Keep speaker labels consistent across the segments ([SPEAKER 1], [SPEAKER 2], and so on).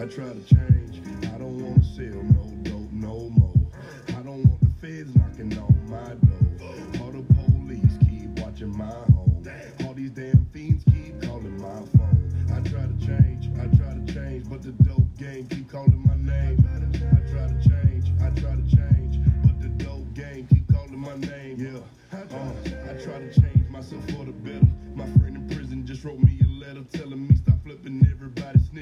[SPEAKER 1] I try to change. I don't wanna sell no dope no more. I don't want the feds knocking on my door. All the police keep watching my home. All these damn fiends keep calling my phone. I try to change, I try to change, but the dope game keep calling my name. I try to change, I try to change, but the dope game keep calling my name. Yeah, uh, I try to change myself for the better. My friend in prison just wrote me a letter telling me stop flipping everybody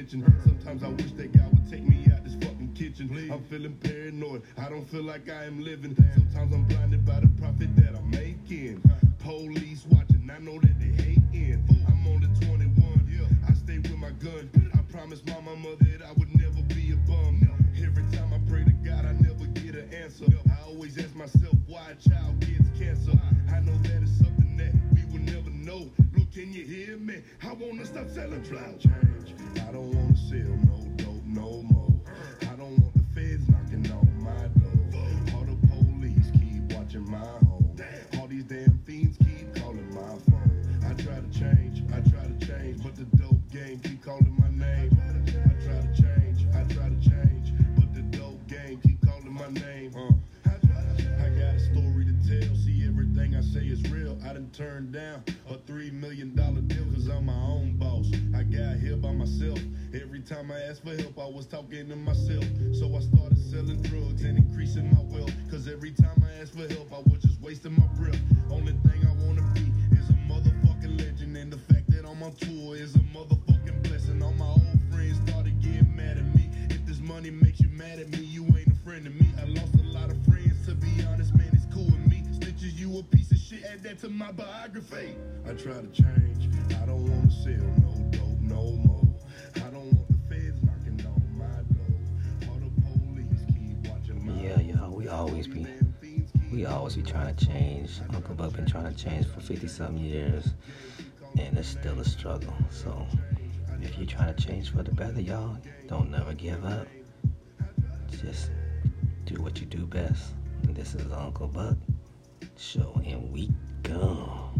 [SPEAKER 1] snitching. Sometimes I wish that God would take me out this fucking kitchen. I'm feeling paranoid. I don't feel like I am living. Sometimes I'm blinded by the profit that I'm making. Police watching, I know that they hating. I'm only 21. I stay with my gun. I promised my mama that I would never be a bum. Every time I pray to God, I never get an answer. I always ask myself why a child gets cancer. I know that is something that we will never know. Look, can you hear me? I wanna stop selling. Change. I don't sell no dope no more. I don't want the feds knocking on my door. All the police keep watching my home. All these damn fiends keep calling my phone. I try to change, I try to change, but the dope game keep calling my name. I try to change, I try to change, but the dope game keep calling my name. Uh, everything I say is real. I done turned down a three million dollar deal cause I'm my own boss. I got here by myself. Every time I asked for help, I was talking to myself. So I started selling drugs and increasing my wealth. Cause every time I asked for help, I was just wasting my breath. Only thing I wanna be is a motherfucking legend. And the fact that I'm on tour is a motherfucking blessing. All my old friends started getting mad at me. If this money makes you mad at me, add that to my biography. I try to change, I don't wanna sell no dope no more. I don't want the feds knocking on my door. All the police keep watching my
[SPEAKER 2] Yeah, yo, we always be we always be trying to change. Uncle Buck been trying to change for 50 something years, and it's still a struggle. So, if you're trying to change for the better, y'all, don't never give up. Just do what you do best. And this is Uncle Buck Show, and we go.